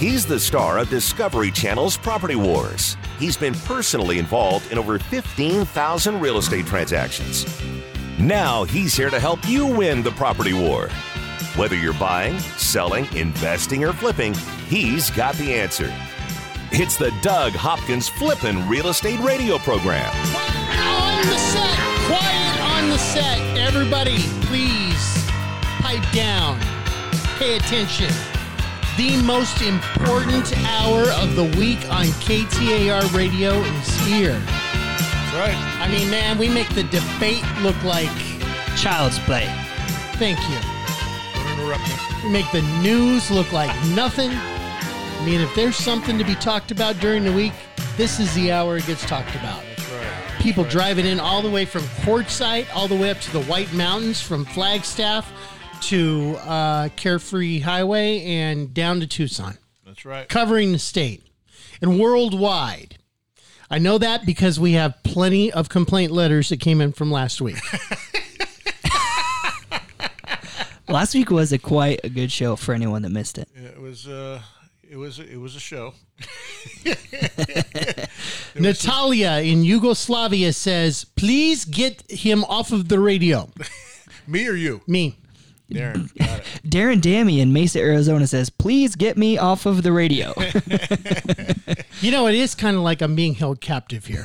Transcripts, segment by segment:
He's the star of Discovery Channel's Property Wars. He's been personally involved in over 15,000 real estate transactions. Now he's here to help you win the property war. Whether you're buying, selling, investing, or flipping, he's got the answer. It's the Doug Hopkins Flippin' Real Estate Radio Program. On the set, quiet on the set. Everybody, please pipe down. Pay attention. The most important hour of the week on KTAR radio is here. That's right. I mean, man, we make the debate look like Child's play. thank you. Don't interrupt me. We make the news look like nothing. I mean, if there's something to be talked about during the week, this is the hour it gets talked about. That's right. People driving in all the way from Quartzsite, all the way up to the White Mountains, from Flagstaff to uh, Carefree Highway and down to Tucson, That's right. covering the state and worldwide. I know that because we have plenty of complaint letters that came in from last week. Last week was a quite a good show for anyone that missed it. Yeah, It was. Uh, it was. It was a show. Natalia in Yugoslavia says, please get him off of the radio. Me or you, Me. Darren? Got it. Darren Dammy in Mesa, Arizona says, "Please get me off of the radio." You know, it is kind of like I'm being held captive here.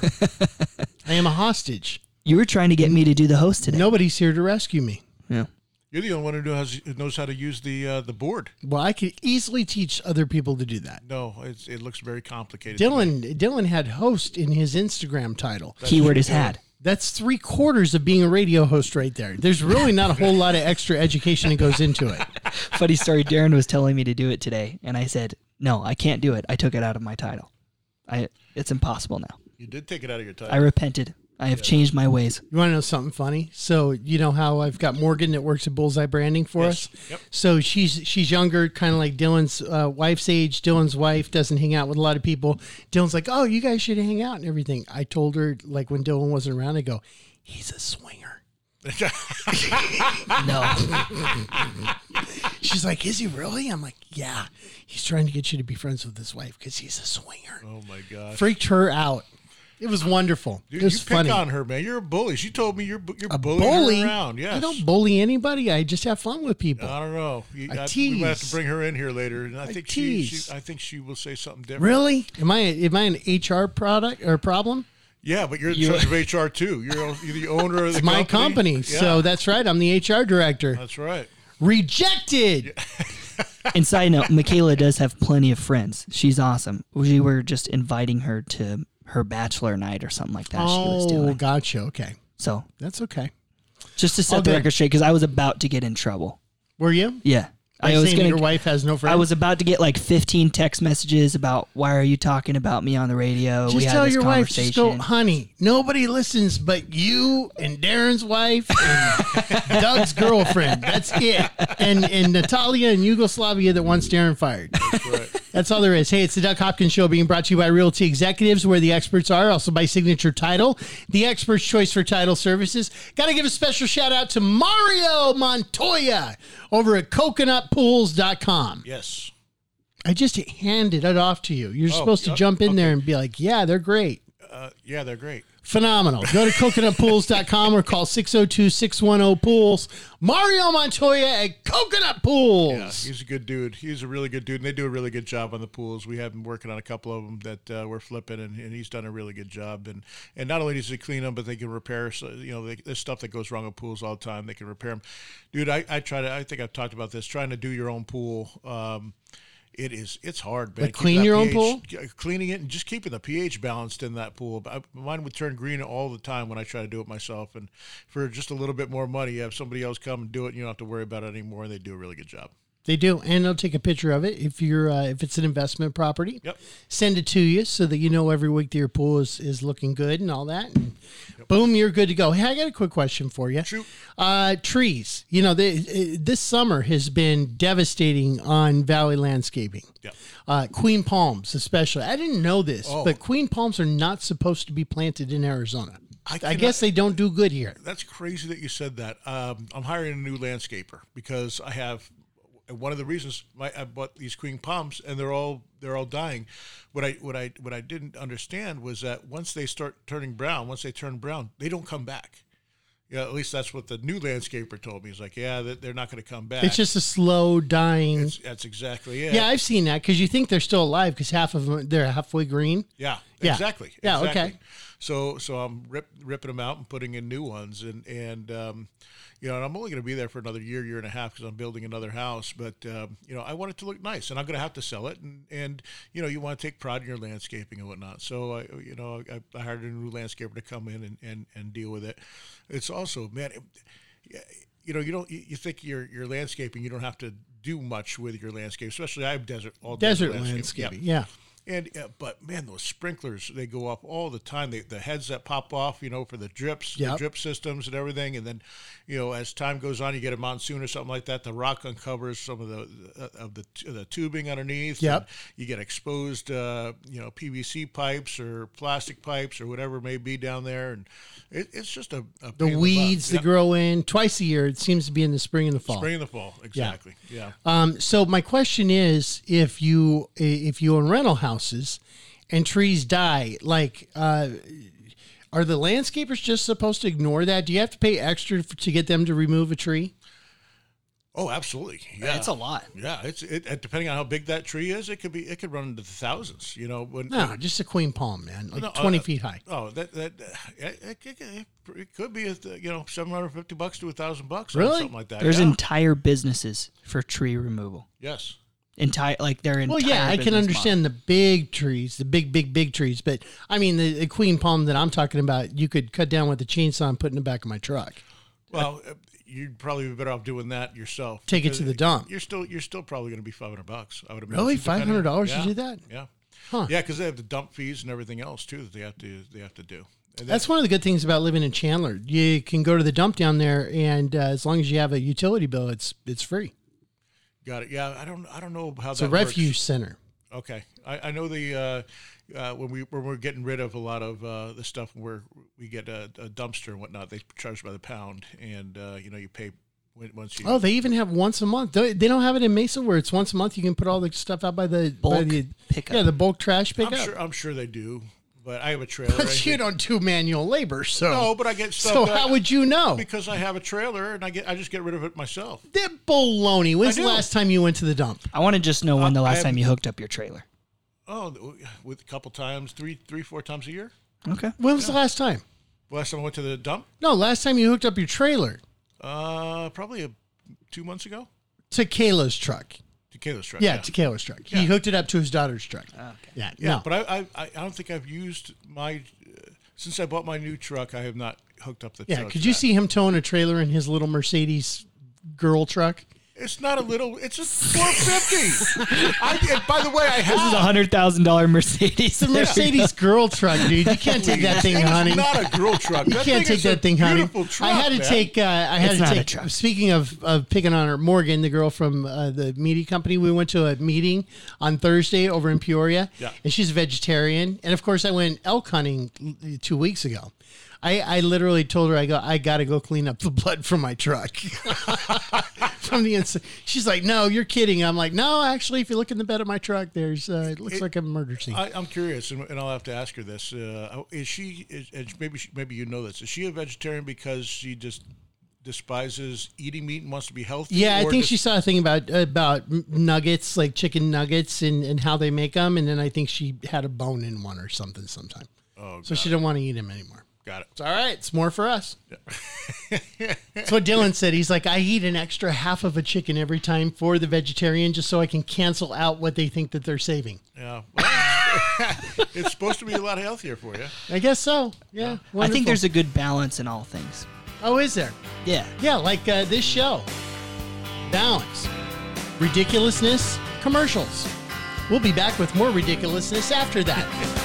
I am a hostage. you were trying to get me to do the host today. Nobody's here to rescue me. Yeah. You're the only one who knows, who knows how to use the uh, the board. Well, I could easily teach other people to do that. No, it's, it looks very complicated. Dylan Dylan had host in his Instagram title. Keyword is had. That's three quarters of being a radio host right there. There's really not a whole lot of extra education that goes into it. Funny story. Darren was telling me to do it today, and I said, "No, I can't do it. I took it out of my title. I it's impossible now. You did take it out of your title. I repented. I have changed my ways." You want to know something funny? So you know how I've got Morgan that works at Bullseye Branding for Yes. us. Yep. So she's she's younger, kind of like Dylan's uh, wife's age. Dylan's wife doesn't hang out with a lot of people. Dylan's like, "Oh, you guys should hang out and everything." I told her like when Dylan wasn't around, I go, "He's a swinger." No. She's like, "Is he really?" I'm like, "Yeah, he's trying to get you to be friends with his wife because he's a swinger." oh my gosh. Freaked her out. It was wonderful. You, it was you funny. pick on her, man. You're a bully. She told me you're you're a bullying bully her around. Yes. I don't bully anybody. I just have fun with people. I don't know. You, I I, we might have to bring her in here later, and I, think she, tease. she. I think she will say something different. Really? Am I am I an HR product or problem? Yeah, but you're in You- charge of HR too. You're, you're the owner of the It's my company. Yeah, So that's right. I'm the HR director. that's right. Rejected. And side note, Michaela does have plenty of friends. She's awesome. We were just inviting her to her bachelor night or something like that. she was Oh, doing. gotcha. Okay. So That's okay. just to set All the good. record straight, because I was about to get in trouble. Were you? Yeah, By I was saying gonna. your wife has no friends. I was about to get like 15 text messages about why are you talking about me on the radio? Just we had tell this your wife, just go, conversation. honey. Nobody listens but you and Darren's wife and Doug's girlfriend. That's it. And and Natalia in Yugoslavia that wants Darren fired. That's right. That's all there is. Hey, it's the Doug Hopkins Show being brought to you by Realty Executives, where the experts are, also by Signature Title, the expert's choice for title services. Got to give a special shout out to Mario Montoya over at coconutpools.com. Yes. I just handed it off to you. You're Oh, supposed to jump in there and be like, yeah, they're great. Uh, yeah, they're great. Phenomenal. Go to coconutpools.com or call 602 610 Pools. Mario Montoya at Coconut Pools. Yeah, he's a good dude. He's a really good dude, and they do a really good job on the pools. We have been working on a couple of them that uh, we're flipping, and, and he's done a really good job. And and not only does he clean them, but they can repair. So, you know, there's stuff that goes wrong with pools all the time. They can repair them. Dude, I, I try to. I think I've talked about this. Trying to do your own pool. Um, it is. It's hard, man. Like clean your that own pool? Cleaning it and just keeping the pH balanced in that pool. I, mine would turn green all the time when I try to do it myself. And for just a little bit more money, you have somebody else come and do it, and you don't have to worry about it anymore. And they do a really good job. They do, and they'll take a picture of it if you're uh, if it's an investment property. Yep. Send it to you so that you know every week that your pool is, is looking good and all that. And boom, you're good to go. Hey, I got a quick question for you. Shoot. Uh, trees. You know, they, uh, this summer has been devastating on Valley landscaping. Yeah. Uh, queen palms, especially. I didn't know this, Oh. but queen palms are not supposed to be planted in Arizona. I, I guess they don't do good here. That's crazy that you said that. Um, I'm hiring a new landscaper because I have and one of the reasons my, I bought these queen palms, and they're all they're all dying. What I what I what I didn't understand was that once they start turning brown, once they turn brown, they don't come back. Yeah, at least that's what the new landscaper told me. He's like, yeah, they- they're not going to come back. It's just a slow dying. It's- that's exactly it. yeah, I've seen that because you think they're still alive because half of them they're halfway green. Yeah, Yeah. exactly. Yeah, exactly. okay. So so I'm rip, ripping them out and putting in new ones, and and um, you know, and I'm only going to be there for another year, year and a half because I'm building another house. But um, you know, I want it to look nice, and I'm going to have to sell it, and and you know, you want to take pride in your landscaping and whatnot. So I, you know, I, I hired a new landscaper to come in and and, and deal with it. It's also man. It, you know, you don't. You you think your your landscaping, you don't have to do much with your landscape, especially I have desert all Desert landscape. landscaping. Yeah. Yeah. And uh, but man, those sprinklers they go up all the time. They, the heads that pop off, you know, for the drips, the drip systems and everything. And then, you know, as time goes on, you get a monsoon or something like that. The rock uncovers some of the uh, of the the tubing underneath. Yep. You get exposed, uh, you know, PVC pipes or plastic pipes or whatever it may be down there, and it, it's just a, a The weeds that Yeah. grow in twice a year. It seems to be in the spring and the fall. Spring and the fall, exactly. Yeah. Um, so my question is, if you if you own rental houses and trees die, like, uh, are the landscapers just supposed to ignore that? Do you have to pay extra f- to get them to remove a tree? Oh, absolutely. Yeah, It's a lot. Yeah, it's it, it- depending on how big that tree is, it could be it could run into the thousands. You know, when No, just a queen palm, man, like No, uh, twenty feet high. Oh, that that it, it, it, it could be a, you know seven hundred fifty bucks to a thousand bucks, or Really? something like that. There's yeah. entire businesses for tree removal. yes, Entire like they're entire. Well, yeah, I can business understand the big trees, the big, big, big trees, but I mean the, the queen palm that I'm talking about, you could cut down with a chainsaw and put in the back of my truck. well, uh, you'd probably be better off doing that yourself. Take it to the dump. You're still you're still probably going to be five hundred bucks. I would imagine. Really? $500 to do that? Yeah, Huh. yeah, because they have the dump fees and everything else too that they have to they have to do. And That's one of the good things about living in Chandler. You can go to the dump down there, and uh, as long as you have a utility bill, it's it's free. Got it. Yeah, I don't I don't know how It's that a works. refuge center. Okay, I, I know the uh, uh, when we when we're getting rid of a lot of uh, the stuff where we get a, a dumpster and whatnot, they charge by the pound, and uh, you know you pay once you. Oh, they even have once a month. They they don't have it in Mesa where it's once a month. You can put all the stuff out by the by Bulk the, pickup. Yeah, the bulk trash I'm pickup. sure I'm sure they do, but I have a trailer. I But you get- don't do manual labor, so No, but I get stuff. so that- how would you know? Because I have a trailer and I get I just get rid of it myself. That baloney. When's the last time you went to the dump? I want to just know when the last have- time you hooked up your trailer. Oh, with a couple times, three three four times a year. Okay. When was the last time? Last time I went to the dump, No, last time you hooked up your trailer uh, probably a, two months ago. to Kayla's truck. To Kayla's truck. Yeah, to Kayla's truck. He hooked it up to his daughter's truck. Okay. Yeah, Yeah, no. but I, I, I I don't think I've used my uh, since I bought my new truck. I have not hooked up the. yeah, could you that. see him towing a trailer in his little Mercedes girl truck? It's not a little. It's just 450. I, and by the way, I have This is a have. hundred thousand dollar Mercedes. It's a Mercedes girl truck, dude. You can't take that thing, It's honey. not a girl truck. You That can't take that thing, honey. Beautiful truck. I had to man. take. Uh, I had It's to not a take. truck. Speaking of, of picking on her, Morgan, the girl from uh, the media company, we went to a meeting on Thursday over in Peoria, Yeah. and she's a vegetarian. And of course, I went elk hunting two weeks ago. I, I literally told her I go I got to go clean up the blood from my truck from the inside. She's like, "No, you're kidding." I'm like, "No, actually, if you look in the bed of my truck, there's uh, it looks It- like a murder scene." I, I'm curious, and, and I'll have to ask her this. Uh, is she? Is, and maybe she, maybe you know this. Is she a vegetarian because she just despises eating meat and wants to be healthy? Yeah, I think she saw a thing about about nuggets, like chicken nuggets, and, and how they make them, and then I think she had a bone in one or something sometime. Oh, So she didn't want to eat them anymore. Got it. It's all right. It's more for us. That's what Dylan said. He's like, I eat an extra half of a chicken every time for the vegetarian, just so I can cancel out what they think that they're saving. Yeah, well, it's supposed to be a lot healthier for you. I guess so. Yeah. I think there's a good balance in all things. Oh, is there? Yeah. Yeah, like uh, this show. Balance. Ridiculousness. Commercials. We'll be back with more ridiculousness after that.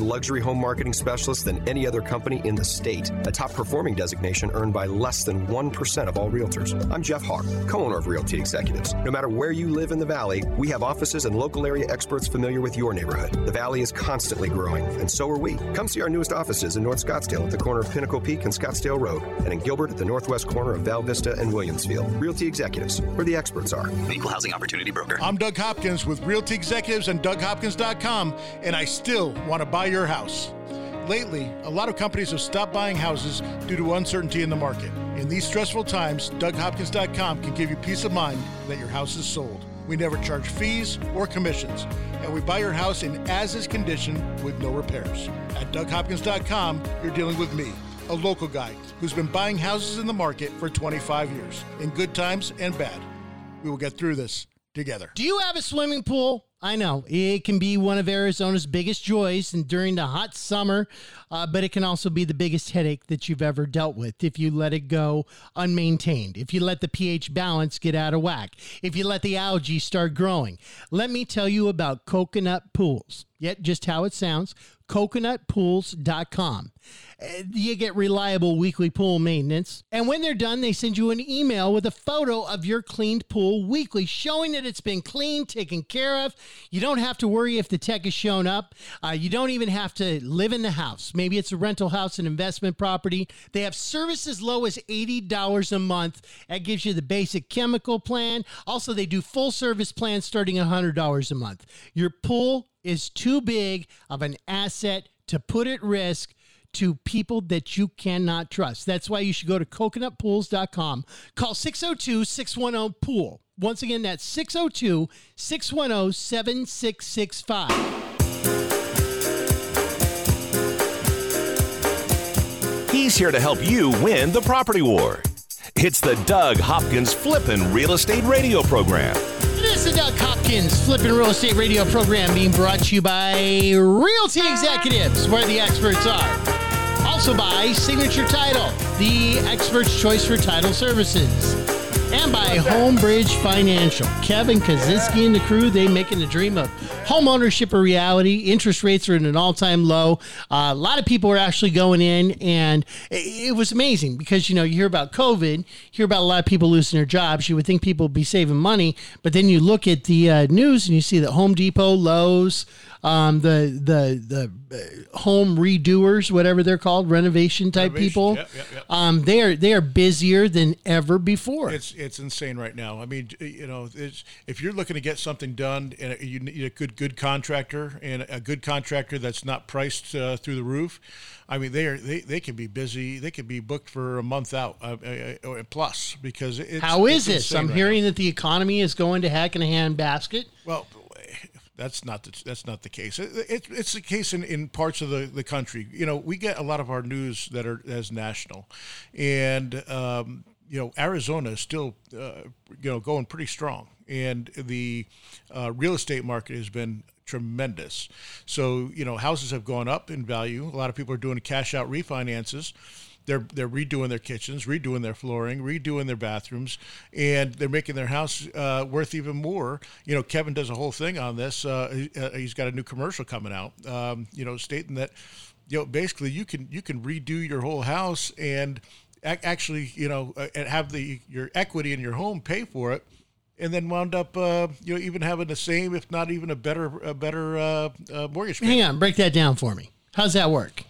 luxury home marketing specialist than any other company in the state, a top performing designation earned by less than 1% of all realtors. I'm Jeff Hawk, co owner of Realty Executives. No matter where you live in the Valley, we have offices and local area experts familiar with your neighborhood. The Valley is constantly growing, and so are we. Come see our newest offices in North Scottsdale at the corner of Pinnacle Peak and Scottsdale Road, and in Gilbert at the northwest corner of Val Vista and Williamsfield. Realty Executives, where the experts are. Equal Housing Opportunity Broker. I'm Doug Hopkins with Realty Executives and DougHopkins.com, and I still want to buy your house. Lately, a lot of companies have stopped buying houses due to uncertainty in the market. In these stressful times, DougHopkins.com can give you peace of mind that your house is sold. We never charge fees or commissions, and we buy your house in as is condition with no repairs. At DougHopkins.com, you're dealing with me, a local guy who's been buying houses in the market for 25 years, in good times and bad. We will get through this together. Do you have a swimming pool? I know it can be one of Arizona's biggest joys and during the hot summer, uh, but it can also be the biggest headache that you've ever dealt with if you let it go unmaintained, if you let the pH balance get out of whack, if you let the algae start growing. Let me tell you about coconut pools. Yet, just how it sounds coconutpools.com. Uh, You get reliable weekly pool maintenance. And when they're done, they send you an email with a photo of your cleaned pool weekly, showing that it's been cleaned, taken care of. You don't have to worry if the tech has shown up. Uh, you don't even have to live in the house. Maybe it's a rental house, an investment property. They have service as low as $80 a month. That gives you the basic chemical plan. Also, they do full service plans starting $100 a month. Your pool is too big of an asset to put at risk to people that you cannot trust. That's why you should go to coconutpools.com. Call 602 610 Pool. Once again, that's 602 610 7665. He's here to help you win the property war. It's the Doug Hopkins Flippin' Real Estate Radio Program. This is Doug Hopkins, Flipping Real Estate Radio program being brought to you by Realty Executives, where the experts are. Also by Signature Title, the expert's choice for title services. And by Homebridge Financial. Kevin Kaczynski and the crew, they making the dream of home ownership a reality. Interest rates are at an all-time low. Uh, a lot of people are actually going in, and it, it was amazing because, you know, you hear about COVID, hear about a lot of people losing their jobs. You would think people would be saving money, but then you look at the uh, news and you see that Home Depot, Lowe's, um, the the the uh, home redoers, whatever they're called, renovation type Renovation, people, yep, yep, yep. Um, they are they are busier than ever before. It's it's insane right now. I mean, you know, it's, if you're looking to get something done, and you need a good good contractor and a good contractor that's not priced uh, through the roof, I mean, they are they, they can be busy. They can be booked for a month out uh, uh, uh, plus because it's How it's this? I'm right hearing that the economy is going to heck in a hand basket. Well, that's not the, that's not the case. It, it, it's the case in, in parts of the, the country. You know, we get a lot of our news that are as national, and um, you know, Arizona is still uh, you know going pretty strong, and the uh, real estate market has been tremendous. So you know, houses have gone up in value. A lot of people are doing cash out refinances they're they're redoing their kitchens, redoing their flooring, redoing their bathrooms, and they're making their house uh, worth even more. You know, Kevin does a whole thing on this. Uh, uh, he's got a new commercial coming out. Um, you know, stating that you know basically you can you can redo your whole house and ac- actually you know uh, and have the your equity in your home pay for it. And then wound up, uh, you know, even having the same, if not even a better, a better uh, uh, mortgage. Hang on, break that down for me. How's that work?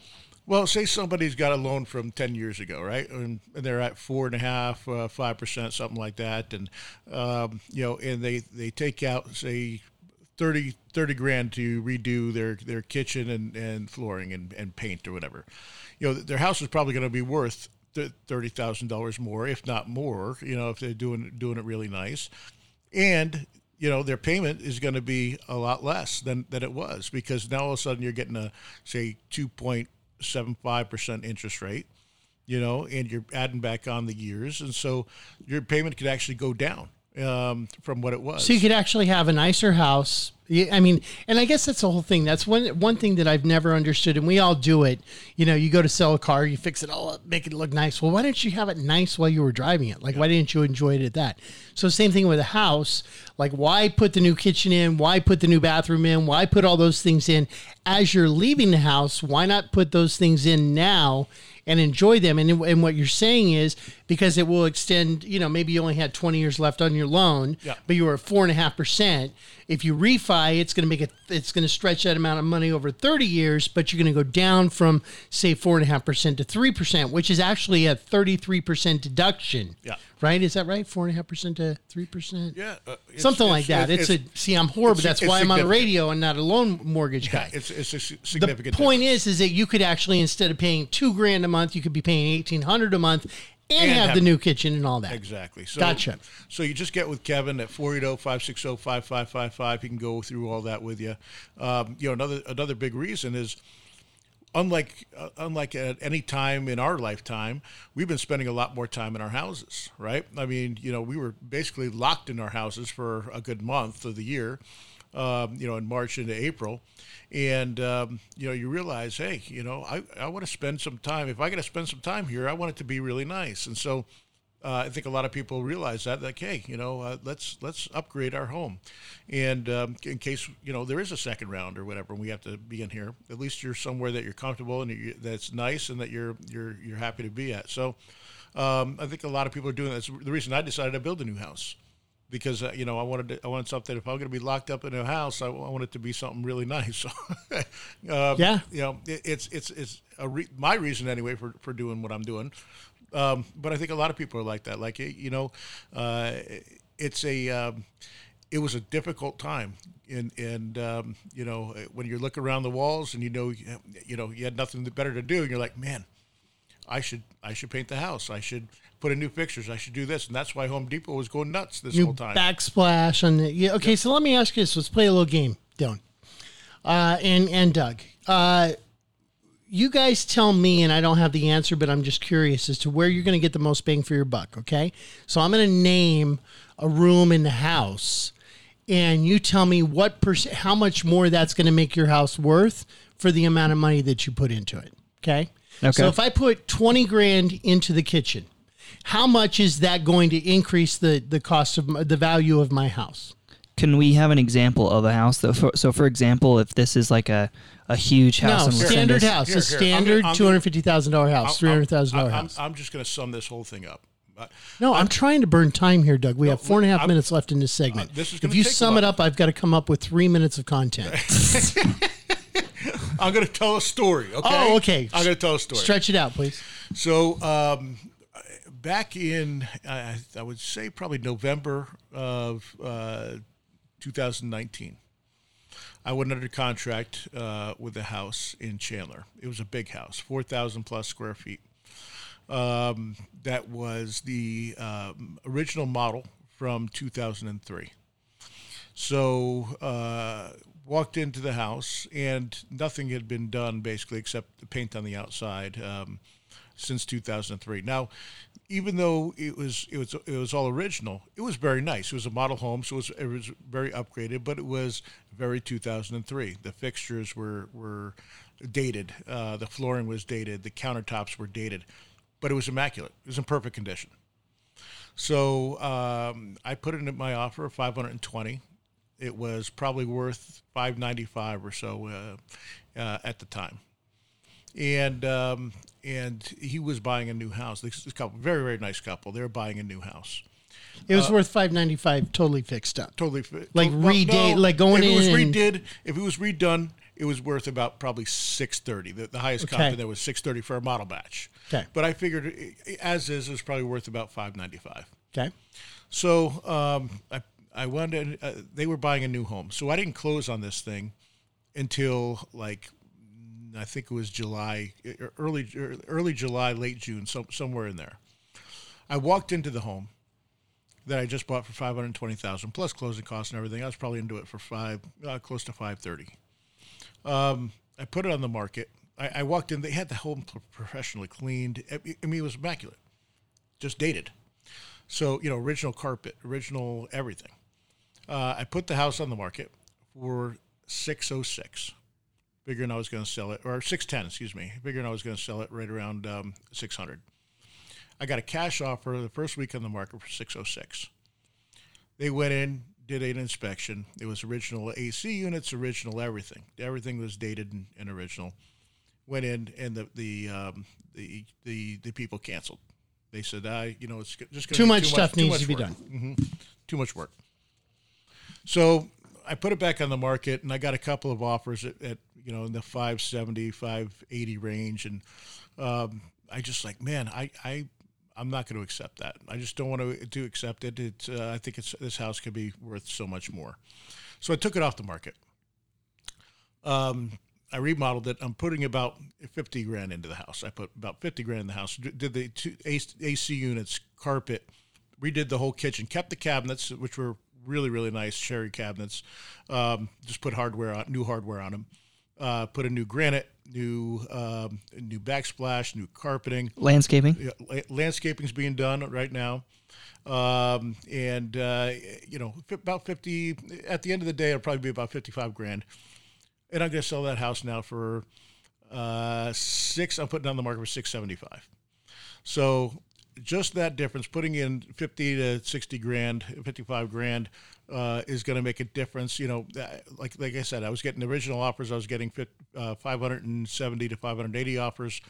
Well, say somebody's got a loan from ten years ago, right? And they're at four and a half, uh, five percent, something like that, and um, you know, and they they take out say 30, 30 grand to redo their their kitchen and, and flooring and, and paint or whatever. You know, their house is probably going to be worth thirty thousand dollars more, if not more. You know, if they're doing doing it really nice, and you know their payment is going to be a lot less than than it was because now all of a sudden you're getting a say two point 0.75% interest rate, you know, and you're adding back on the years. And so your payment could actually go down um, from what it was. So you could actually have a nicer house. I mean, and I guess that's the whole thing. That's one one thing that I've never understood, and we all do it. You know, you go to sell a car, you fix it all up, make it look nice. Well, why didn't you have it nice while you were driving it? Like, yeah. why didn't you enjoy it at that? So same thing with a house. Like, why put the new kitchen in? Why put the new bathroom in? Why put all those things in as you're leaving the house? Why not put those things in now? and enjoy them. And, and what you're saying is because it will extend, you know, maybe you only had 20 years left on your loan, yeah. but you were at four and a half percent. If you refi, it's going to make it, it's going to stretch that amount of money over 30 years, but you're going to go down from say four and a half percent to three percent, which is actually a 33 percent deduction. Yeah. Right? Is that right? Four and a half percent to three percent? Yeah. Uh, something like that. It's, it's, a see, I'm horrible. That's why I'm on the radio and not a loan mortgage guy. Yeah, it's it's a significant. The point difference. is, is that you could actually instead of paying two grand a month, you could be paying eighteen hundred a month and, and have, have, the new kitchen and all that. Exactly. So, gotcha. So you just get with Kevin at 480-560-5555. He can go through all that with you. Um, you know, another another big reason is unlike uh, unlike at any time in our lifetime, we've been spending a lot more time in our houses, right? I mean, you know, we were basically locked in our houses for a good month of the year, um, you know, in March into April. And um, you know you realize hey you know i, I want to spend some time if i got to spend some time here i want it to be really nice. And so uh, i think a lot of people realize that like hey you know uh, let's let's upgrade our home. And um, in case you know there is a second round or whatever and we have to be in here at least you're somewhere that you're comfortable and you, that's nice and that you're you're you're happy to be at. So um, i think a lot of people are doing that. that's the reason i decided to build a new house because uh, you know I wanted to, I wanted something. If I'm going to be locked up in a house, I, I want it to be something really nice. So, uh, yeah, you know, it, it's it's it's re- my reason anyway for for doing what I'm doing. Um, but I think a lot of people are like that. Like you know, uh, it's a um, it was a difficult time, and and um, you know when you look around the walls and you know you know you had nothing better to do, and you're like, man, I should I should paint the house. I should put in new fixtures. I should do this, and that's why Home Depot was going nuts this new whole time. Backsplash on the yeah. Okay, yep. so let me ask you this. Let's play a little game, Dylan, uh, and and Doug. Uh, you guys tell me, and I don't have the answer, but I'm just curious as to where you're going to get the most bang for your buck. Okay, so I'm going to name a room in the house, and you tell me what percent, how much more that's going to make your house worth for the amount of money that you put into it. Okay. Okay. So if I put 20 grand into the kitchen, how much is that going to increase the, the cost of the value of my house? Can we have an example of a house though? For, so, for example, if this is like a, a huge house, no, standard house, here, a standard two hundred fifty thousand dollar house, three hundred thousand dollar house. I'm, I'm just going to sum this whole thing up. No, I'm, I'm, trying to burn time here, Doug. We no, have four and a half I'm, minutes left in this segment. Uh, this if you sum it up, I've got to come up with three minutes of content. I'm going to tell a story. Okay. Oh, okay. I'm going to tell a story. Stretch it out, please. So, um, back in, I, I, would say probably November of uh, 2019, I went under contract uh, with a house in Chandler. It was a big house, 4,000 plus square feet. Um, that was the um, original model from 2003. So uh, walked into the house and nothing had been done basically except the paint on the outside um, since 2003. Now, even though it was it was it was all original, it was very nice. It was a model home, so it was, it was very upgraded, but it was very 2003. The fixtures were were dated, uh, the flooring was dated, the countertops were dated, but it was immaculate. It was in perfect condition. So um, I put it in my offer of 520 it was probably worth 595 or so uh, uh, at the time and um, and he was buying a new house this, this, couple very very nice couple they were buying a new house it was uh, worth 595 totally fixed up totally fi- like well, redid no, like going if in it was redid if it was redone it was worth about probably six thirty. The, the highest Okay. comp in there was six thirty for a model batch. Okay. But I figured, as is, it was probably worth about five ninety five. Okay. So um, I I wanted uh, they were buying a new home, so I didn't close on this thing until like I think it was July, er- early early July, late June, so, somewhere in there. I walked into the home that I just bought for five hundred twenty thousand plus closing costs and everything. I was probably into it for five, uh, close to five thirty. Um, I put it on the market. I, I walked in. They had the home professionally cleaned. I I mean, it was immaculate, just dated. So you know, original carpet, original everything. Uh, I put the house on the market for six oh six, figuring I was going to sell it, or six ten, excuse me, Bigger than I was going to sell it right around um, six hundred. I got a cash offer the first week on the market for six oh six. They went in, did an inspection. It was original AC units, original everything. Everything was dated and, and original. Went in, and the the um, the, the the people canceled. They said, "I, you know, it's just gonna Too be much stuff too needs much to be work." done. hmm Too much work. So I put it back on the market, and I got a couple of offers at, at you know in the 570, 580 range, and um, I just like, man, I I I'm not going to accept that. I just don't want to to accept it. It's uh, I think it's this house could be worth so much more. So I took it off the market. Um, I remodeled it. I'm putting about 50 grand into the house. I put about 50 grand in the house. Did the two AC units, carpet, redid the whole kitchen, kept the cabinets, which were really, really nice cherry cabinets. Um, just put hardware on, new hardware on them. Uh, put a new granite, new um, new backsplash, new carpeting. Landscaping. Yeah, la- landscaping's being done right now, um, and uh, you know about fifty. At the end of the day, it'll probably be about fifty-five grand, and I'm going to sell that house now for uh, six. I'm putting on the market for six seventy-five. So just that difference, putting in fifty to sixty grand, fifty-five grand, uh, is going to make a difference. You know, uh, like like I said, I was getting original offers. I was getting fit, uh, five hundred and seventy to five hundred eighty offers.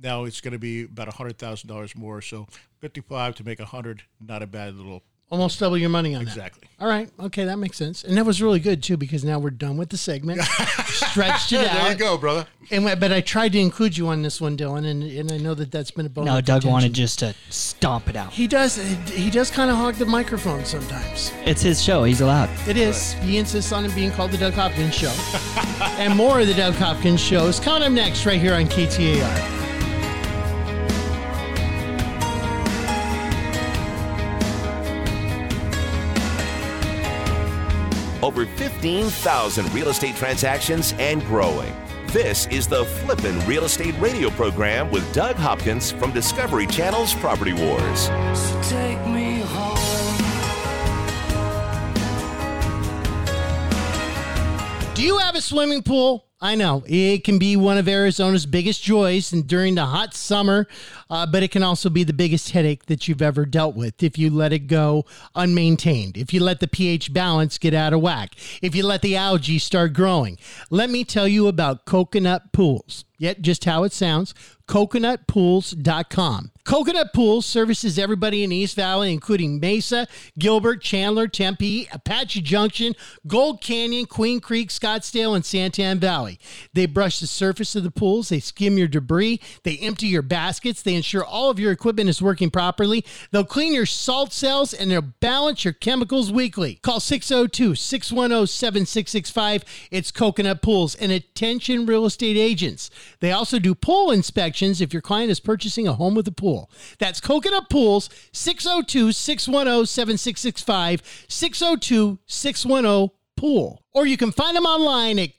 Now it's going to be about hundred thousand dollars more. So fifty-five to make hundred, not a bad little. Almost double your money on that. Exactly. All right. Okay, that makes sense. And that was really good too because now we're done with the segment. Stretched it out. There you go, brother. And but I tried to include you on this one, Dylan, and, and I know that that's been a bone. No, of Doug contention. wanted just to stomp it out. He does. He does kind of hog the microphone sometimes. It's his show. He's allowed. It is. He insists on it being called the Doug Hopkins Show. and more of the Doug Hopkins Show is coming up next right here on KTAR. Over 15,000 real estate transactions and growing. This is the Flippin' Real Estate Radio program with Doug Hopkins from Discovery Channel's Property Wars. So take me home. Do you have a swimming pool? I know it can be one of Arizona's biggest joys and during the hot summer, uh, but it can also be the biggest headache that you've ever dealt with if you let it go unmaintained, if you let the pH balance get out of whack, if you let the algae start growing. Let me tell you about coconut pools. Yet, just how it sounds, coconutpools.com. Coconut Pools services everybody in East Valley, including Mesa, Gilbert, Chandler, Tempe, Apache Junction, Gold Canyon, Queen Creek, Scottsdale, and Santan Valley. They brush the surface of the pools, they skim your debris, they empty your baskets, they ensure all of your equipment is working properly. They'll clean your salt cells and they'll balance your chemicals weekly. Call 602 610 7665. It's Coconut Pools and attention real estate agents. They also do pool inspections if your client is purchasing a home with a pool. That's Coconut Pools, 602 610 7665, 602 610 Pool. Or you can find them online at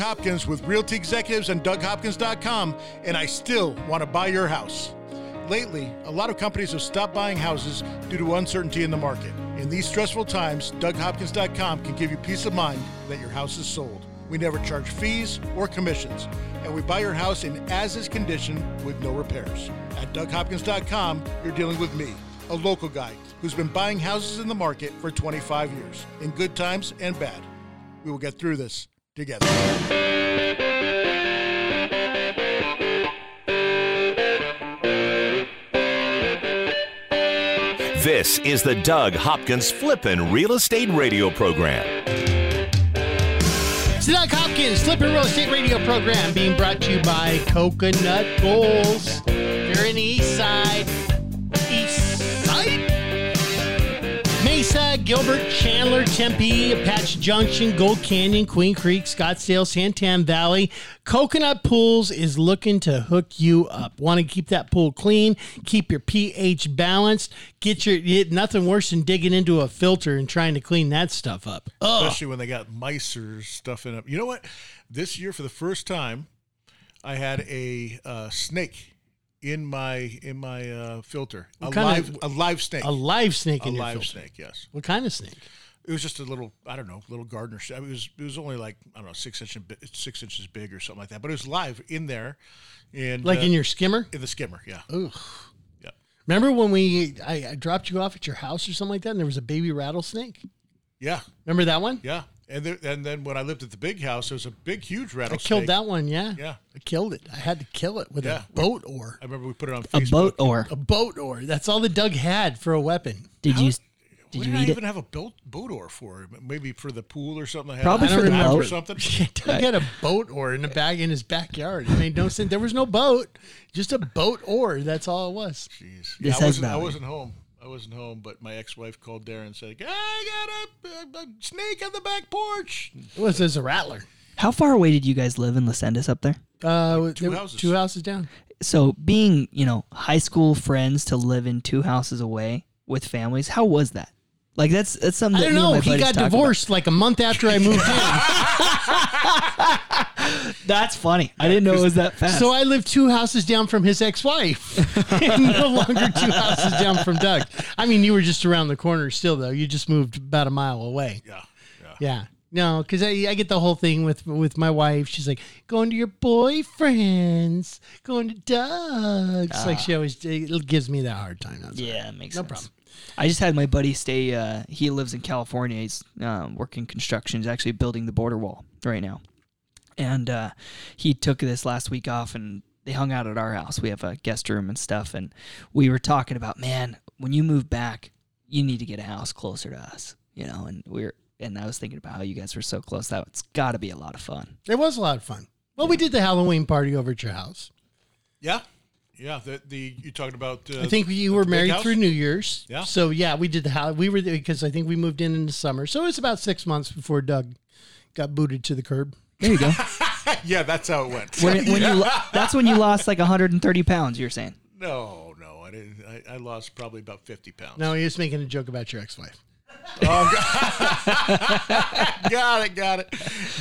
Hopkins with Realty Executives and DougHopkins.com, and I still want to buy your house. Lately, a lot of companies have stopped buying houses due to uncertainty in the market. In these stressful times, DougHopkins.com can give you peace of mind that your house is sold. We never charge fees or commissions, and we buy your house in as is condition with no repairs. At DougHopkins.com, you're dealing with me, a local guy who's been buying houses in the market for 25 years, in good times and bad. We will get through this together. This is the Doug Hopkins Flippin' Real Estate Radio Program. It's the Doug Hopkins Flippin' Real Estate Radio Program being brought to you by Coconut Pools. Gilbert, Chandler, Tempe, Apache Junction, Gold Canyon, Queen Creek, Scottsdale, Santan Valley. Coconut Pools is looking to hook you up. Want to keep that pool clean, keep your pH balanced, get your it, nothing worse than digging into a filter and trying to clean that stuff up. Ugh. especially when they got mice or stuff in it. You know what? This year, for the first time, I had a uh, snake in my in my uh, filter. A What live of- a live snake. A live snake A in your live filter. snake. Yes. What kind of snake? It was just a little, I don't know, little gardener. sh- It was, it was only like I don't know, six inches, six inches big or something like that. But it was live in there, and Like uh, in your skimmer? in the skimmer. Yeah, Ugh. yeah. Remember when we I, I dropped you off at your house or something like that, and there was a baby rattlesnake? Yeah, Remember that one? yeah. And there, and then when I lived at the big house, there was a big, huge rattlesnake. I killed that one. Yeah, Yeah. I killed it. I had to kill it with Yeah. a boat oar. I remember we put it on A boat or A boat oar. That's all the Doug had for a weapon. did you did what you did I eat even it? have a boat boat oar for? Maybe for the pool or something. I had Probably I don't for the remember, or boat. something. Doug had a boat oar in the bag in his backyard. It made no sense. There was no boat, just a boat oar. That's all it was. Jeez. This Yeah, I has wasn't, I value. wasn't home. I wasn't home, but my ex-wife called Darren and said, "I got a, a, a snake on the back porch." It was as a rattler. How far away did you guys live in Las Sendas up there? Uh, Two there houses. Two houses down. So being, you know, high school friends to live in two houses away with families, how was that? Like that's that's something I that don't me and know. my He got talk about. divorced like a month after I moved in. That's funny. I didn't know it was that fast. So I live two houses down from his ex-wife, and no longer two houses down from Doug. I mean, you were just around the corner still, though. You just moved about a mile away. Yeah, yeah. Yeah. No, because I, I get the whole thing with with my wife. She's like, going to your boyfriend's, going to Doug's. like ah. she always it gives me that hard time. That's yeah, it makes No sense. problem. I just had my buddy stay. Uh, he lives in California. He's um, working construction. He's actually building the border wall right now. And uh, he took this last week off, and they hung out at our house. We have a guest room and stuff, and we were talking about, man, when you move back, you need to get a house closer to us, you know. And we are and I was thinking about how you guys were so close. That it's got to be a lot of fun. It was a lot of fun. Well, we did the Halloween party over at your house. Yeah, yeah. The the you talking about? Uh, I think you were married house? through New Year's. Yeah. So yeah, we did the house. We were there because I think we moved in in the summer. So it was about six months before Doug got booted to the curb. There you go. yeah, that's how it went. when, when you that's when you lost like 130 pounds. You're saying. no, no. I I didn't. I, I lost probably about fifty pounds. No, he was making a joke about your ex-wife. got it, got it.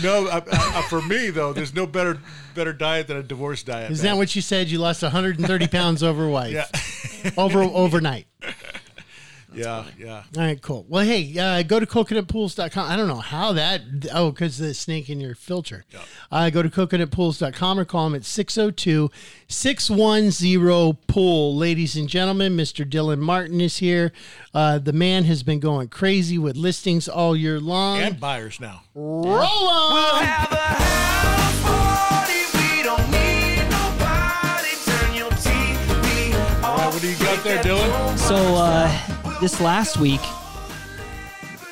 No, uh, uh, for me though, there's no better better diet than a divorce diet. Is man. that what you said? You lost 130 pounds over wife. Yeah, Over overnight. yeah, yeah. All right, cool. Well, hey, uh, go to coconutpools.com. I don't know how that. Oh, because the snake in your filter. Uh, go to coconutpools.com or call them at 602 610 pool. Ladies and gentlemen, Mr. Dylan Martin is here. Uh, the man has been going crazy with listings all year long. And buyers now. Roll on. Have a house party. We don't need nobody. Turn your TV All right, what do you got there, Dylan? So uh, this last week,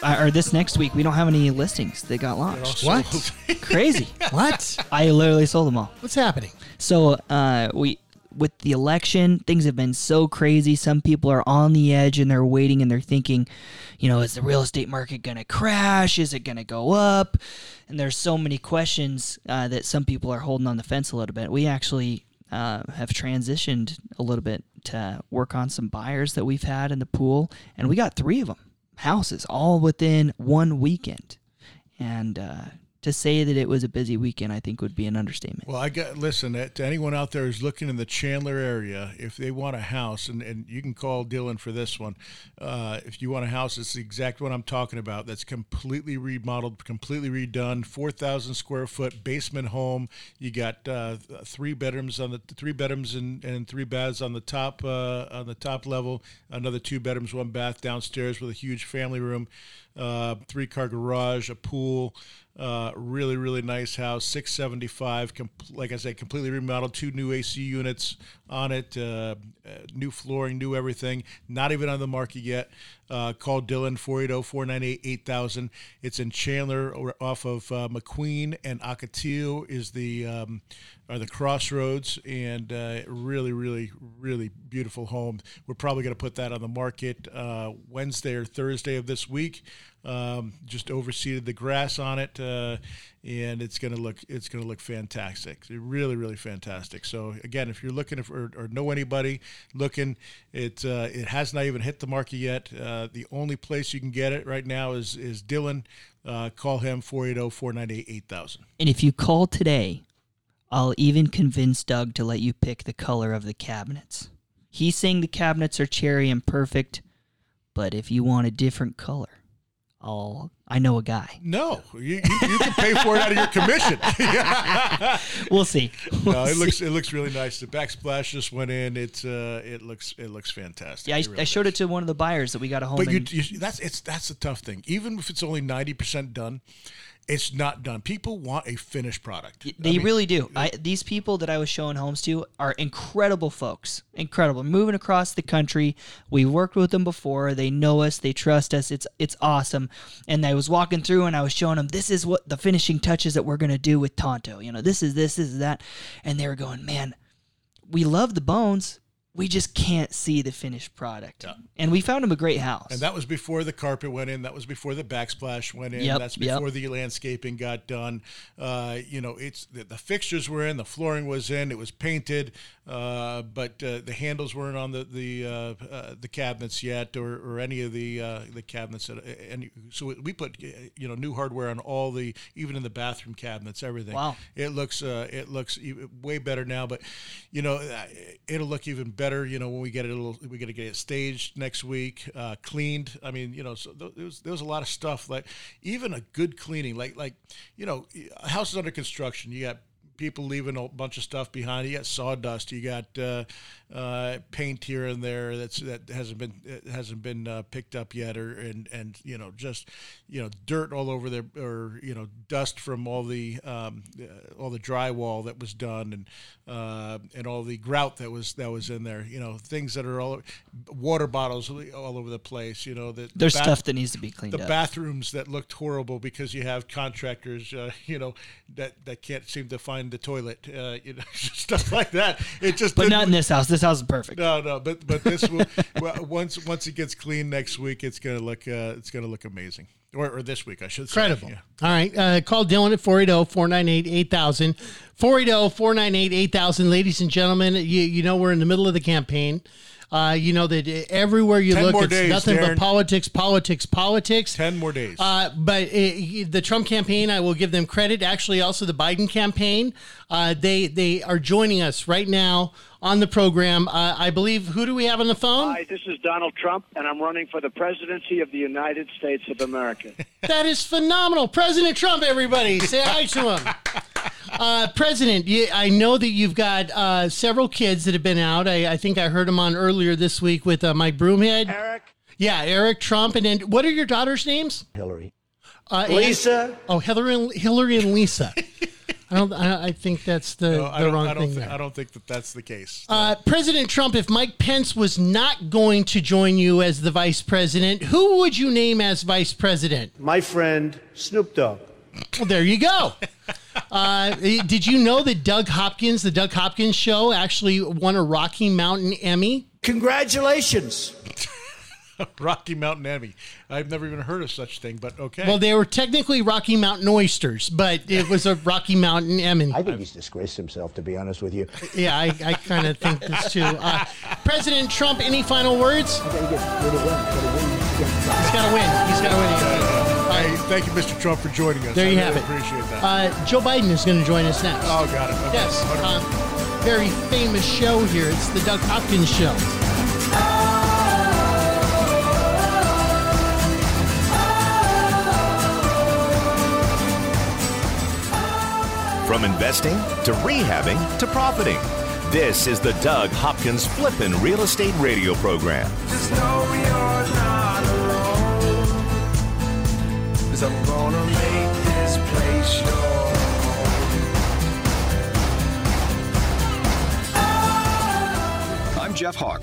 uh, or this next week, we don't have any listings that got launched. What? Crazy! what? I literally sold them all. What's happening? So uh, we with the election, things have been so crazy. Some people are on the edge and they're waiting and they're thinking, you know, is the real estate market going to crash? Is it going to go up? And there's so many questions uh, that some people are holding on the fence a little bit. We actually uh, have transitioned a little bit to work on some buyers that we've had in the pool, and we got three of them houses all within one weekend. And uh, to say that it was a busy weekend, I think would be an understatement. Well, I got listen to anyone out there who's looking in the Chandler area. If they want a house, and, and you can call Dylan for this one. Uh, if you want a house, it's the exact one I'm talking about. That's completely remodeled, completely redone, four thousand square foot basement home. You got uh, three bedrooms on the three bedrooms and, and three baths on the top uh, on the top level. Another two bedrooms, one bath downstairs with a huge family room. Uh, three car garage, a pool, uh, really really nice house. Six seventy five, com- like I said, completely remodeled. Two new AC units on it, uh, uh, new flooring, new everything. Not even on the market yet. Uh, call Dylan 480-498-8000. It's in Chandler, or off of uh, McQueen and Ocotillo is the um, are the crossroads, and uh, really really really beautiful home. We're probably going to put that on the market uh, Wednesday or Thursday of this week. Um, just overseeded the grass on it, uh, and it's gonna look it's gonna look fantastic. Really, really fantastic. So again, if you're looking for or know anybody looking, it uh, it has not even hit the market yet. Uh, the only place you can get it right now is is Dylan. Uh, call him 480-498-8000. And if you call today, I'll even convince Doug to let you pick the color of the cabinets. He's saying the cabinets are cherry and perfect, but if you want a different color, I'll I know a guy. No, you, you, you can pay for it out of your commission. We'll see. We'll no, it see. looks it looks really nice. The backsplash just went in. It's uh, it looks it looks fantastic. Yeah, I, really I showed does. it to one of the buyers that we got a home. But you, in. you, that's it's that's the tough thing. Even if it's only ninety percent done, it's not done. People want a finished product. I They mean, really do. I, these people that I was showing homes to are incredible folks. Incredible. Moving across the country. We've worked with them before. They know us. They trust us. It's it's awesome. And I was walking through and I was showing them this is what the finishing touches that we're gonna do with Tonto. You know, this is this, this is that. And they were going, man, we love the bones. We just can't see the finished product. And we found them a great house. And that was before the carpet went in. That was before the backsplash went in. Yep, That's yep. before the landscaping got done. Uh, you know, it's the, the fixtures were in, the flooring was in, it was painted, uh, but uh, the handles weren't on the the uh, uh, the cabinets yet, or, or any of the uh, the cabinets. That, and so we put you know new hardware on all the, even in the bathroom cabinets, everything. Wow. It looks uh, it looks way better now, but you know it'll look even better. You know when we get it, a little, we got to get it staged next week, uh, cleaned. I mean, you know, so th- there was there was a lot of stuff like even a good cleaning, like like you know, a house is under construction. You got people leaving a bunch of stuff behind. You got sawdust. You got uh, uh, paint here and there that's that hasn't been hasn't been uh, picked up yet, or and and you know just you know dirt all over there, or you know dust from all the um, uh, all the drywall that was done, and uh, and all the grout that was that was in there. You know things that are all water bottles all over the place. You know that There's bath- stuff that needs to be cleaned the up. bathrooms that looked horrible because you have contractors, uh, you know, that, that can't seem to find the toilet, uh, you know, stuff like that. It just but didn't- in this house. This house is perfect. No, no, but but this will well, once once it gets clean next week, it's gonna look uh, it's gonna look amazing. Or, or this week, I should say. Incredible. Yeah. All right. Uh, call Dylan at 480 498 8000. 480 498 8000. Ladies and gentlemen, you, you know we're in the middle of the campaign. Uh, you know that everywhere you 10 look, it's days, nothing Darren. but politics, politics, politics. Ten more days. Uh, but uh, the Trump campaign, I will give them credit. Actually, also the Biden campaign, uh, they they are joining us right now on the program. Uh, I believe. Who do we have on the phone? Hi, this is Donald Trump, and I'm running for the presidency of the United States of America. That is phenomenal, President Trump. Everybody, say hi to him. Uh, President, you, I know that you've got uh, several kids that have been out. I, I think I heard him on earlier this week with uh, Mike Broomhead. Eric, Yeah, Eric Trump, and then what are your daughters' names? Hillary. Uh, and- Lisa, oh, Hillary, and, Hillary and Lisa. I don't. I, I think that's the, No, I the don't. wrong I don't, thing thi- there. I don't think that that's the case. Uh, President Trump, if Mike Pence was not going to join you as the vice president, who would you name as vice president? My friend Snoop Dogg. Well, there you go. Uh, did you know that Doug Hopkins, the Doug Hopkins show, actually won a Rocky Mountain Emmy? Congratulations. Rocky Mountain Emmy. I've never even heard of such thing, but okay. Well, they were technically Rocky Mountain oysters, but it was a Rocky Mountain Emmy. I think he's disgraced himself, to be honest with you. Yeah, I, I kind of think this too. Uh, President Trump, any final words? Gotta get rid of him. Gotta win against He's got to win. He's got to win. Hey, thank you, Mr. Trump, for joining us. There I you really have it. Appreciate that. Uh, Joe Biden is going to join us next. oh, got it. Okay. Yes, Wonderful. uh, very famous show here. It's the Doug Hopkins Show. From investing to rehabbing to profiting. This is the Doug Hopkins Flippin' Real Estate Radio Program. Cause I'm gonna make this place your I'm Jeff Hawk,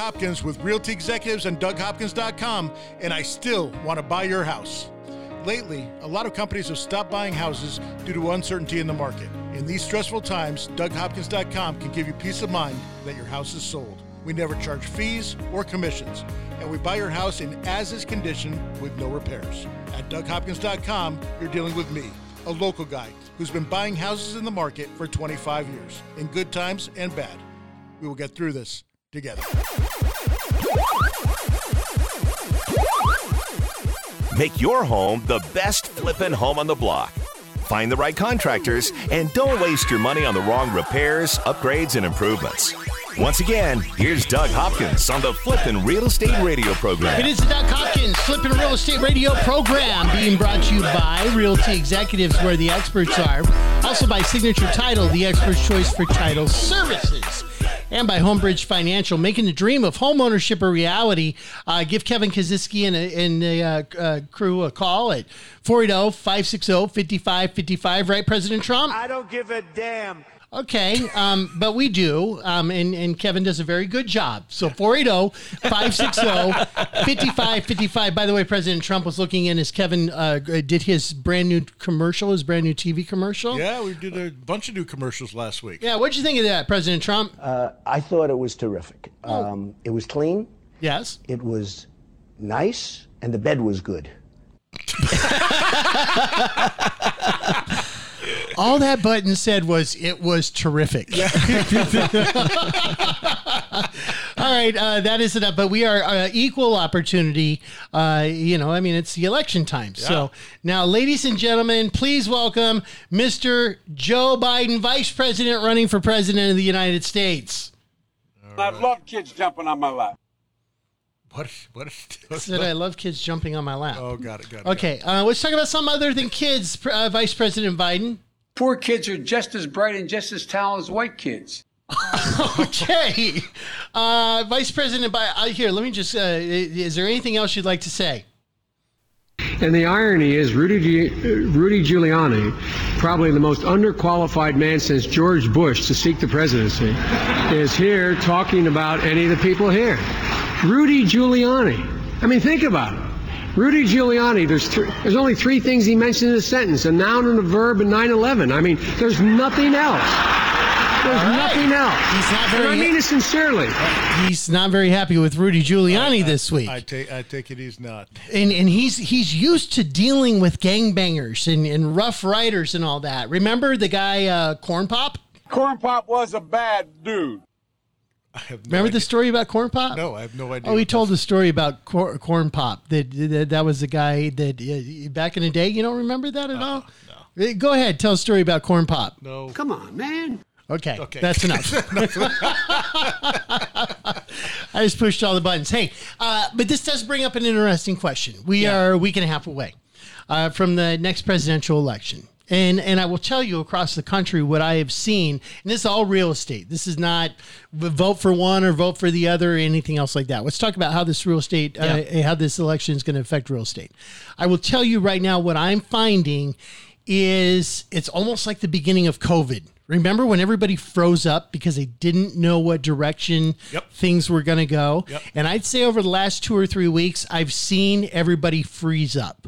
Hopkins with Realty Executives and DougHopkins.com, and I still want to buy your house. Lately, a lot of companies have stopped buying houses due to uncertainty in the market. In these stressful times, DougHopkins.com can give you peace of mind that your house is sold. We never charge fees or commissions, and we buy your house in as is condition with no repairs. At DougHopkins.com, you're dealing with me, a local guy who's been buying houses in the market for 25 years, in good times and bad. We will get through this together. Make your home the best flippin' home on the block. Find the right contractors and don't waste your money on the wrong repairs, upgrades, and improvements. Once again, here's Doug Hopkins on the Flippin' Real Estate Radio program. It is the Doug Hopkins Flipping Real Estate Radio program being brought to you by Realty Executives, where the experts are. Also by Signature Title, the expert's choice for title services. And by Homebridge Financial, making the dream of homeownership a reality. Uh, give Kevin Kaziski and, and the uh, uh, crew a call at oh, 480 560 5555. Right, President Trump? I don't give a damn. Okay, um, but we do, um, and, and Kevin does a very good job. So 480-560-5555. By the way, President Trump was looking in as Kevin uh, did his brand new commercial, his brand new TV commercial. Yeah, we did a bunch of new commercials last week. Yeah, what'd you think of that, President Trump? Uh, I thought it was terrific. Um, it was clean, yes. it was nice, and the bed was good. All that button said was it was terrific. All right, uh, that is enough. But we are uh, equal opportunity. Uh, you know, I mean, it's the election time. So now, ladies and gentlemen, please welcome Mr. Joe Biden, Vice President, running for President of the United States. I love kids jumping on my lap. What? What? what Said I love kids jumping on my lap. oh, got it. Got it. Okay, uh, let's talk about some other than kids, uh, Vice President Biden. Poor kids are just as bright and just as talented as white kids. Okay, uh, Vice President Biden. Uh, here, let me just. Uh, is there anything else you'd like to say? And the irony is, Rudy, Gi- Rudy Giuliani, probably the most underqualified man since George Bush to seek the presidency, is here talking about any of the people here. Rudy Giuliani. I mean, think about it. Rudy Giuliani, there's, th- there's only three things he mentioned in a sentence a noun and a verb and 9 11. I mean, there's nothing else. There's All right. nothing else. He's not and very- I mean it sincerely. He's not very happy with Rudy Giuliani this week. I take. I take it he's not. and and he's he's used to dealing with gangbangers and, and rough riders and all that. Remember the guy uh, Corn Pop? Corn Pop was a bad dude. I have no Remember idea. the story about Corn Pop? No, I have no idea. Oh, he told a story about Cor- Corn Pop. That, that that was the guy that uh, back in the day. You don't remember that at all? No. Go ahead, tell a story about Corn Pop. No. Come on, man. Okay, Okay. that's enough. I just pushed all the buttons. Hey, uh, but this does bring up an interesting question. We are a week and a half away uh, from the next presidential election. And, and I will tell you across the country what I have seen, and this is all real estate. This is not vote for one or vote for the other or anything else like that. Let's talk about how this real estate, uh, how this election is going to affect real estate. I will tell you right now what I'm finding is it's almost like the beginning of COVID. Remember when everybody froze up because they didn't know what direction Yep. things were going to go? Yep. And I'd say over the last two or three weeks, I've seen everybody freeze up,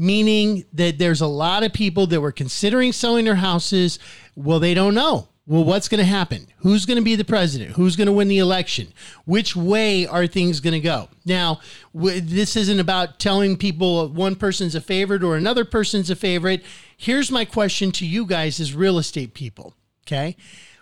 meaning that there's a lot of people that were considering selling their houses. Well, they don't know. Well, what's going to happen? Who's going to be the president? Who's going to win the election? Which way are things going to go? Now, w- this isn't about telling people one person's a favorite or another person's a favorite. Here's my question to you guys as real estate people. Okay.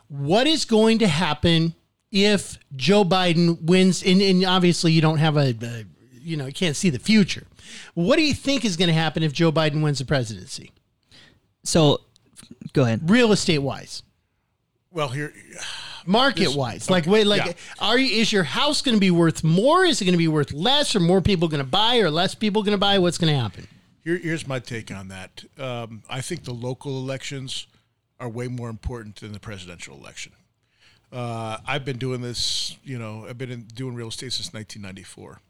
What is going to happen if Joe Biden wins? And, and obviously, you don't have a, a, you know, you can't see the future. What do you think is going to happen if Joe Biden wins the presidency, So, go ahead. real estate wise? Well, here. market wise like wait like yeah. are you is your house going to be worth more is it going to be worth less or more people going to buy or less people going to buy what's going to happen Here, here's my take on that. Um, I think the local elections are way more important than the presidential election. Uh, I've been doing this, you know, I've been in, doing real estate since 1994.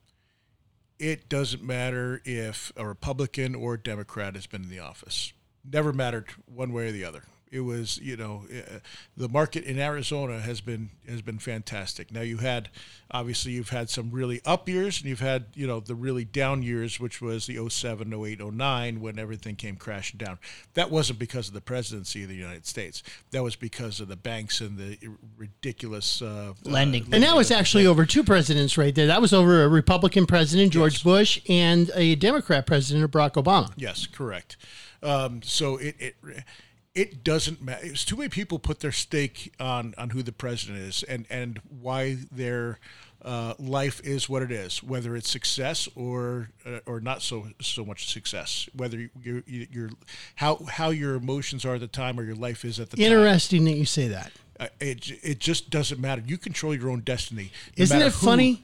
It doesn't matter if a Republican or a Democrat has been in the office. Never mattered one way or the other. It was, you know, uh, the market in Arizona has been has been fantastic. Now you had, obviously, you've had some really up years, and you've had, you know, the really down years, which was the 07, 08, 09, when everything came crashing down. That wasn't because of the presidency of the United States. That was because of the banks and the ridiculous uh, Lending. and that was actually over two presidents right there that was over a republican president george bush and a democrat president barack obama Yes, correct. Um, so it, it it doesn't matter. It's too many people put their stake on on who the president is and and why their uh, life is what it is, whether it's success or uh, or not so so much success, whether you you you're how how your emotions are at the time or your life is at the time. interesting that you say that Uh, it it just doesn't matter. You control your own destiny. no isn't it who- funny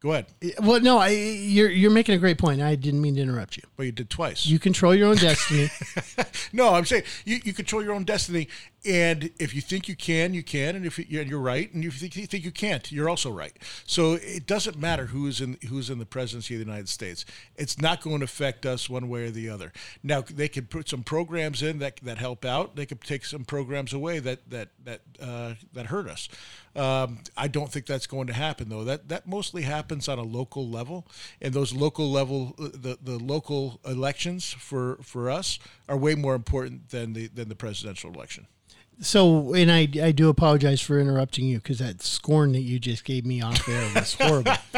Go ahead. Eh, well, no, I, you're you're making a great point. I didn't mean to interrupt you. But you did twice. You control your own destiny. no, I'm saying you, you control your own destiny, and if you think you can, you can, and if you, and you're right, and if you think, you think you can't, you're also right. So it doesn't matter who is in who's in the presidency of the United States. It's not going to affect us one way or the other. Now they could put some programs in that that help out. They could take some programs away that that that uh, that hurt us. Um, I don't think that's going to happen though. That that mostly happens on a local level, and those local level the, the local elections for for us are way more important than the than the presidential election. So, and I, I do apologize for interrupting you because that scorn that you just gave me off air was horrible.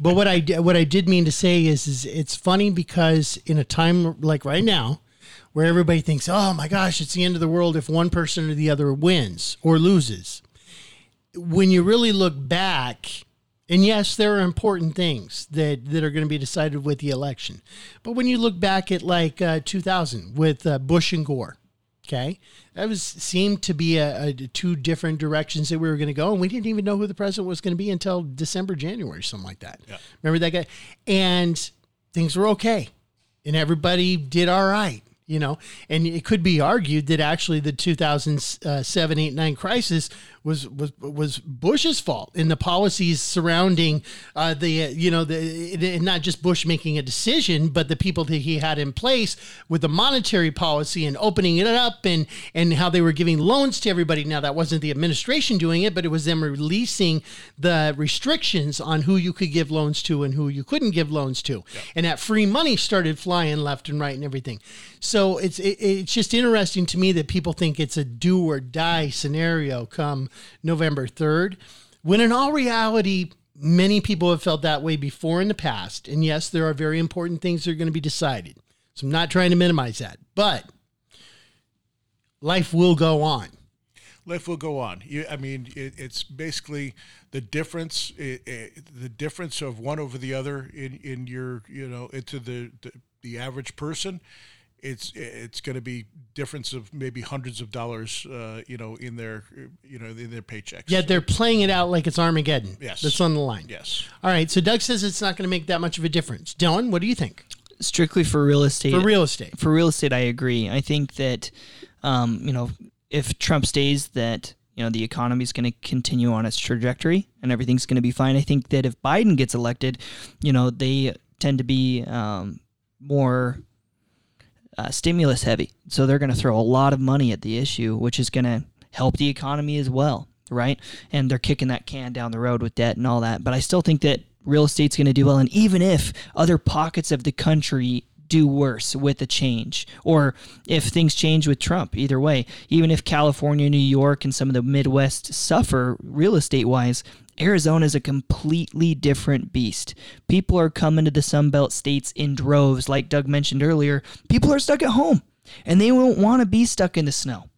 but what I what I did mean to say is, is it's funny because in a time like right now, where everybody thinks, oh my gosh, it's the end of the world if one person or the other wins or loses when you really look back, and yes, there are important things that, that are going to be decided with the election. But when you look back at like uh, 2000 with uh, Bush and Gore, okay, that was seemed to be a, a two different directions that we were going to go, and we didn't even know who the president was going to be until December, January, something like that. Yeah. Remember that guy? And things were okay, and everybody did all right you know and it could be argued that actually the 2007 uh, 8 9 crisis was was was Bush's fault in the policies surrounding uh, the you know the not just Bush making a decision, but the people that he had in place with the monetary policy and opening it up and and how they were giving loans to everybody. Now that wasn't the administration doing it, but it was them releasing the restrictions on who you could give loans to and who you couldn't give loans to, yeah. and that free money started flying left and right and everything. So it's it, it's just interesting to me that people think it's a do or die scenario come November 3rd, when in all reality, many people have felt that way before in the past. And yes, there are very important things that are going to be decided. So I'm not trying to minimize that, but life will go on. Life will go on. You, I mean, it, it's basically the difference, it, it, the difference of one over the other in, in your, you know, into the, the, the average person it's it's going to be difference of maybe hundreds of dollars, uh, you know, in their you know in their paychecks. Yeah, they're playing it out like it's Armageddon. Yes, that's on the line. Yes. All right. So Doug says it's not going to make that much of a difference. Dylan, what do you think? Strictly for real estate. For real estate. For real estate, I agree. I think that, um, you know, if Trump stays, that you know the economy is going to continue on its trajectory and everything's going to be fine. I think that if Biden gets elected, you know, they tend to be um, more uh, stimulus heavy. So they're going to throw a lot of money at the issue, which is going to help the economy as well, right? And they're kicking that can down the road with debt and all that. But I still think that real estate's going to do well. And even if other pockets of the country do worse with the change, or if things change with Trump, either way, even if California, New York, and some of the Midwest suffer real estate wise, Arizona is a completely different beast. People are coming to the Sunbelt states in droves, like Doug mentioned earlier. People are stuck at home and they won't want to be stuck in the snow.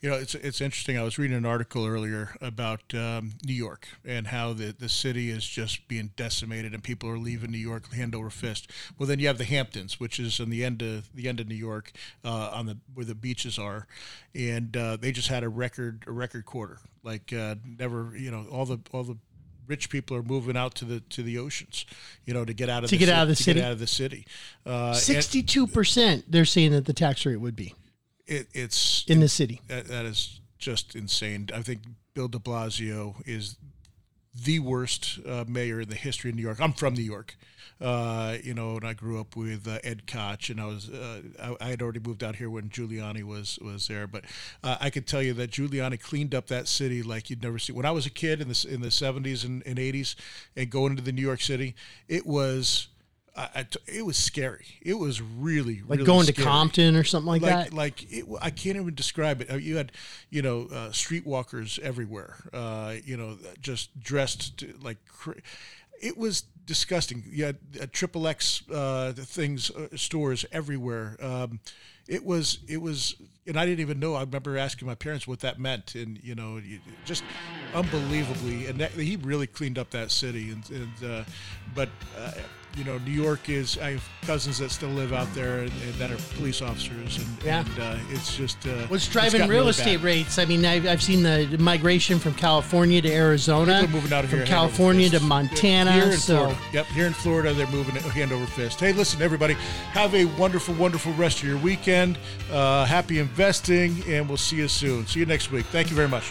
You know, it's it's interesting. I was reading an article earlier about um, New York and how the, the city is just being decimated and people are leaving New York hand over fist. Well, then you have the Hamptons, which is in the end of the end of New York, uh, on the where the beaches are, and uh, they just had a record a record quarter. Like uh, never, you know, all the all the rich people are moving out to the to the oceans, you know, to get out of to the get city, out of the to city. Get out of the city. Uh, Sixty-two percent. They're saying that the tax rate would be. It, it's in the city. That, that is just insane. I think Bill De Blasio is the worst uh, mayor in the history of New York. I'm from New York, uh, you know, and I grew up with uh, Ed Koch, and I was uh, I, I, had already moved out here when Giuliani was was there. But uh, I could tell you that Giuliani cleaned up that city like you'd never see. When I was a kid in the in the 70s and, and 80s, and going into the New York City, it was I, it was scary. It was really, like really going scary. to Compton or something like, like that. Like it, I can't even describe it. Uh, you had, you know, uh, streetwalkers everywhere. Uh, you know, just dressed to, like. It was disgusting. You had uh, triple X uh, things, uh, stores everywhere. Um, it was, it was, and I didn't even know. I remember asking my parents what that meant, and you know, just unbelievably, and that, he really cleaned up that city. And, and uh, but uh, you know, New York is. I have cousins that still live out there and, and that are police officers, and, Yeah. and uh, it's just uh, What's driving real really estate bad. rates? I mean, I've, I've seen the migration from California to Arizona, moving out of from here California to. Montana. Here in so Florida. Yep, here in Florida, they're moving hand over fist. Hey, listen, everybody, have a wonderful, wonderful rest of your weekend. Uh, happy investing, and we'll see you soon. See you next week. Thank you very much.